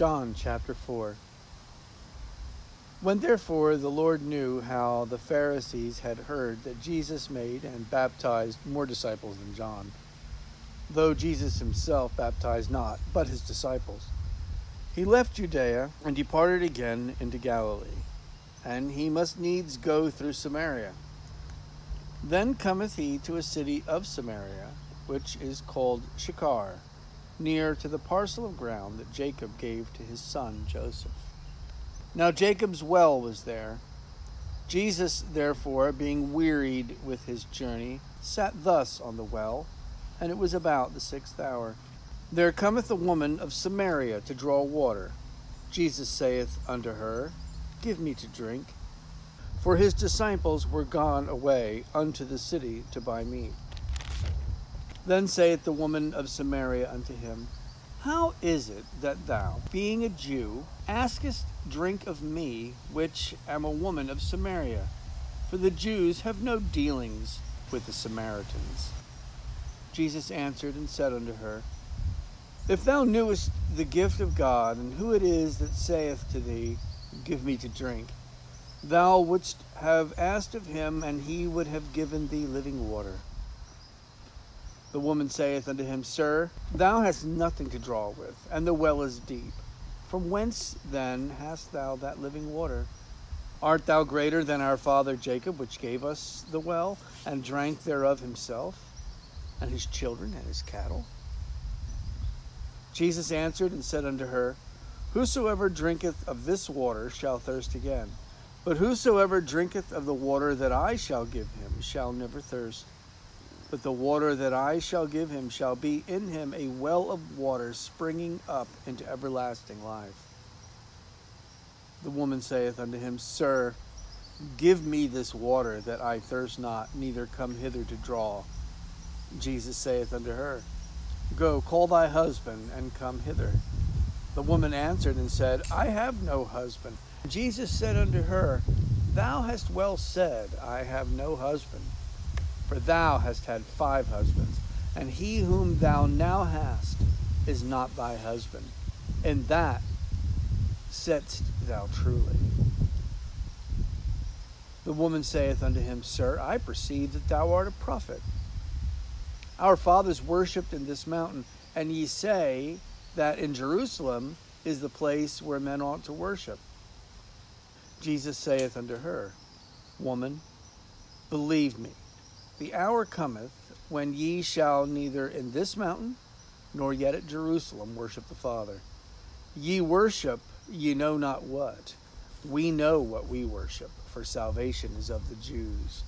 John chapter 4. When therefore the Lord knew how the Pharisees had heard that Jesus made and baptized more disciples than John, though Jesus himself baptized not, but his disciples, he left Judea and departed again into Galilee, and he must needs go through Samaria. Then cometh he to a city of Samaria, which is called Sychar near to the parcel of ground that Jacob gave to his son Joseph. Now Jacob's well was there. Jesus, therefore, being wearied with his journey, sat thus on the well, and it was about the sixth hour. There cometh a woman of Samaria to draw water. Jesus saith unto her, Give me to drink. For his disciples were gone away unto the city to buy meat. Then saith the woman of Samaria unto him, How is it that thou, being a Jew, askest drink of me, which am a woman of Samaria? For the Jews have no dealings with the Samaritans. Jesus answered and said unto her, If thou knewest the gift of God, and who it is that saith to thee, Give me to drink, thou wouldst have asked of him, and he would have given thee living water. The woman saith unto him, Sir, thou hast nothing to draw with, and the well is deep. From whence then hast thou that living water? Art thou greater than our father Jacob, which gave us the well, and drank thereof himself, and his children, and his cattle? Jesus answered and said unto her, Whosoever drinketh of this water shall thirst again. But whosoever drinketh of the water that I shall give him shall never thirst. But the water that I shall give him shall be in him a well of water springing up into everlasting life. The woman saith unto him, Sir, give me this water that I thirst not, neither come hither to draw. Jesus saith unto her, Go, call thy husband, and come hither. The woman answered and said, I have no husband. Jesus said unto her, Thou hast well said, I have no husband. For thou hast had five husbands, and he whom thou now hast is not thy husband. In that saidst thou truly. The woman saith unto him, Sir, I perceive that thou art a prophet. Our fathers worshipped in this mountain, and ye say that in Jerusalem is the place where men ought to worship. Jesus saith unto her, Woman, believe me the hour cometh when ye shall neither in this mountain nor yet at Jerusalem worship the Father. Ye worship ye know not what. We know what we worship, for salvation is of the Jews.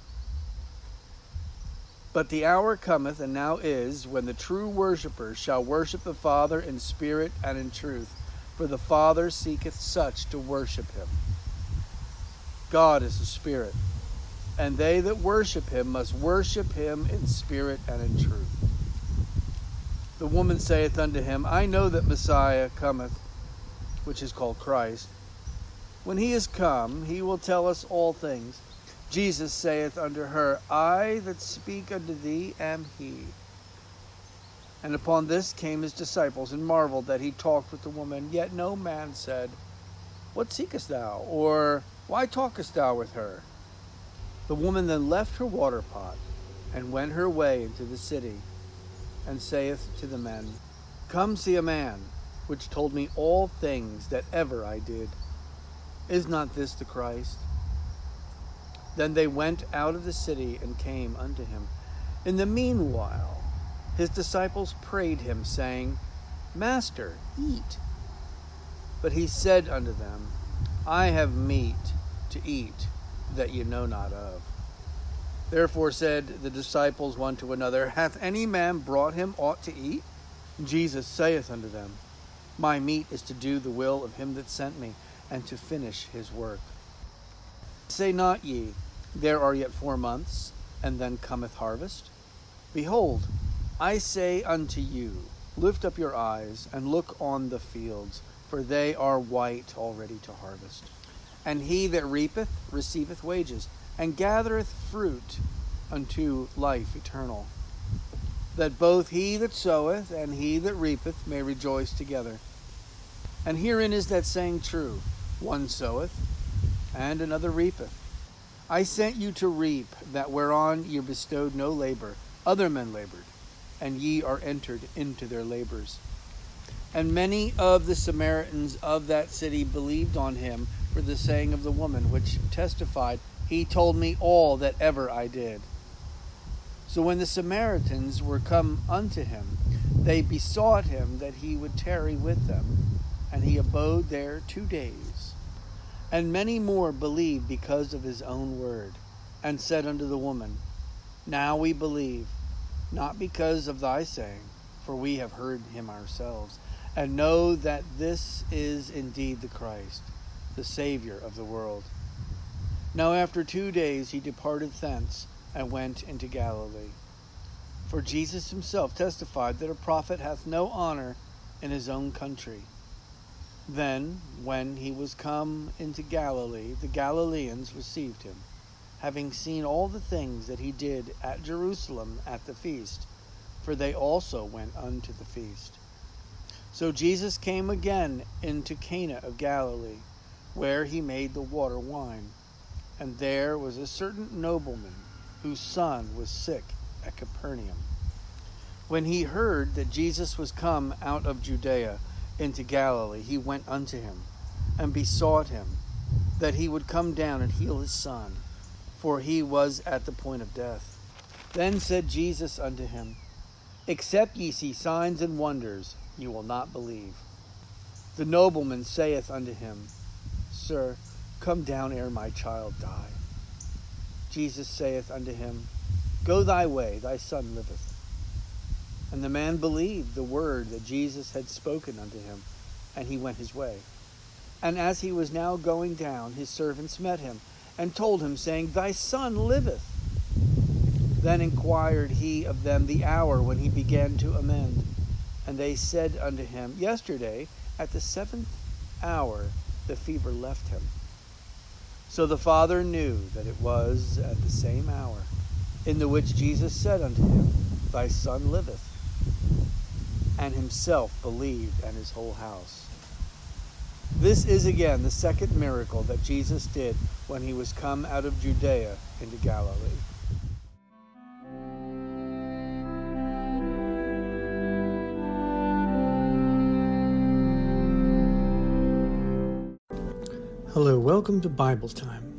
But the hour cometh, and now is, when the true worshippers shall worship the Father in spirit and in truth, for the Father seeketh such to worship him. God is a spirit and they that worship him must worship him in spirit and in truth. The woman saith unto him, I know that Messiah cometh, which is called Christ. When he is come, he will tell us all things. Jesus saith unto her, I that speak unto thee am he. And upon this came his disciples, and marveled that he talked with the woman. Yet no man said, What seekest thou? Or why talkest thou with her? The woman then left her water pot and went her way into the city, and saith to the men, Come see a man which told me all things that ever I did. Is not this the Christ? Then they went out of the city and came unto him. In the meanwhile, his disciples prayed him, saying, Master, eat. But he said unto them, I have meat to eat that ye know not of. Therefore said the disciples one to another, Hath any man brought him aught to eat? Jesus saith unto them, My meat is to do the will of him that sent me, and to finish his work. Say not ye, There are yet four months, and then cometh harvest? Behold, I say unto you, Lift up your eyes, and look on the fields, for they are white already to harvest. And he that reapeth receiveth wages, and gathereth fruit unto life eternal, that both he that soweth and he that reapeth may rejoice together. And herein is that saying true one soweth, and another reapeth. I sent you to reap that whereon ye bestowed no labor, other men labored, and ye are entered into their labors. And many of the Samaritans of that city believed on him for the saying of the woman, which testified, He told me all that ever I did. So when the Samaritans were come unto him, they besought him that he would tarry with them, and he abode there two days. And many more believed because of his own word, and said unto the woman, Now we believe, not because of thy saying, for we have heard him ourselves and know that this is indeed the Christ, the Savior of the world. Now, after two days, he departed thence and went into Galilee. For Jesus himself testified that a prophet hath no honor in his own country. Then, when he was come into Galilee, the Galileans received him, having seen all the things that he did at Jerusalem at the feast, for they also went unto the feast. So Jesus came again into Cana of Galilee, where he made the water wine. And there was a certain nobleman whose son was sick at Capernaum. When he heard that Jesus was come out of Judea into Galilee, he went unto him and besought him that he would come down and heal his son, for he was at the point of death. Then said Jesus unto him, Except ye see signs and wonders, you will not believe. The nobleman saith unto him, Sir, come down ere my child die. Jesus saith unto him, Go thy way, thy son liveth. And the man believed the word that Jesus had spoken unto him, and he went his way. And as he was now going down, his servants met him, and told him, saying, Thy son liveth. Then inquired he of them the hour when he began to amend. And they said unto him, Yesterday, at the seventh hour, the fever left him. So the father knew that it was at the same hour in the which Jesus said unto him, Thy son liveth. And himself believed, and his whole house. This is again the second miracle that Jesus did when he was come out of Judea into Galilee. Hello, welcome to Bible Time.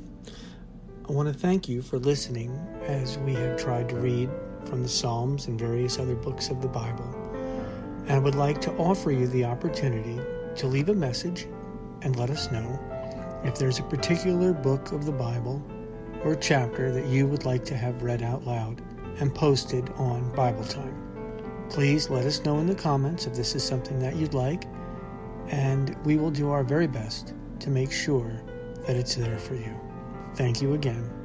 I want to thank you for listening as we have tried to read from the Psalms and various other books of the Bible. And I would like to offer you the opportunity to leave a message and let us know if there's a particular book of the Bible or chapter that you would like to have read out loud and posted on Bible Time. Please let us know in the comments if this is something that you'd like, and we will do our very best to make sure that it's there for you. Thank you again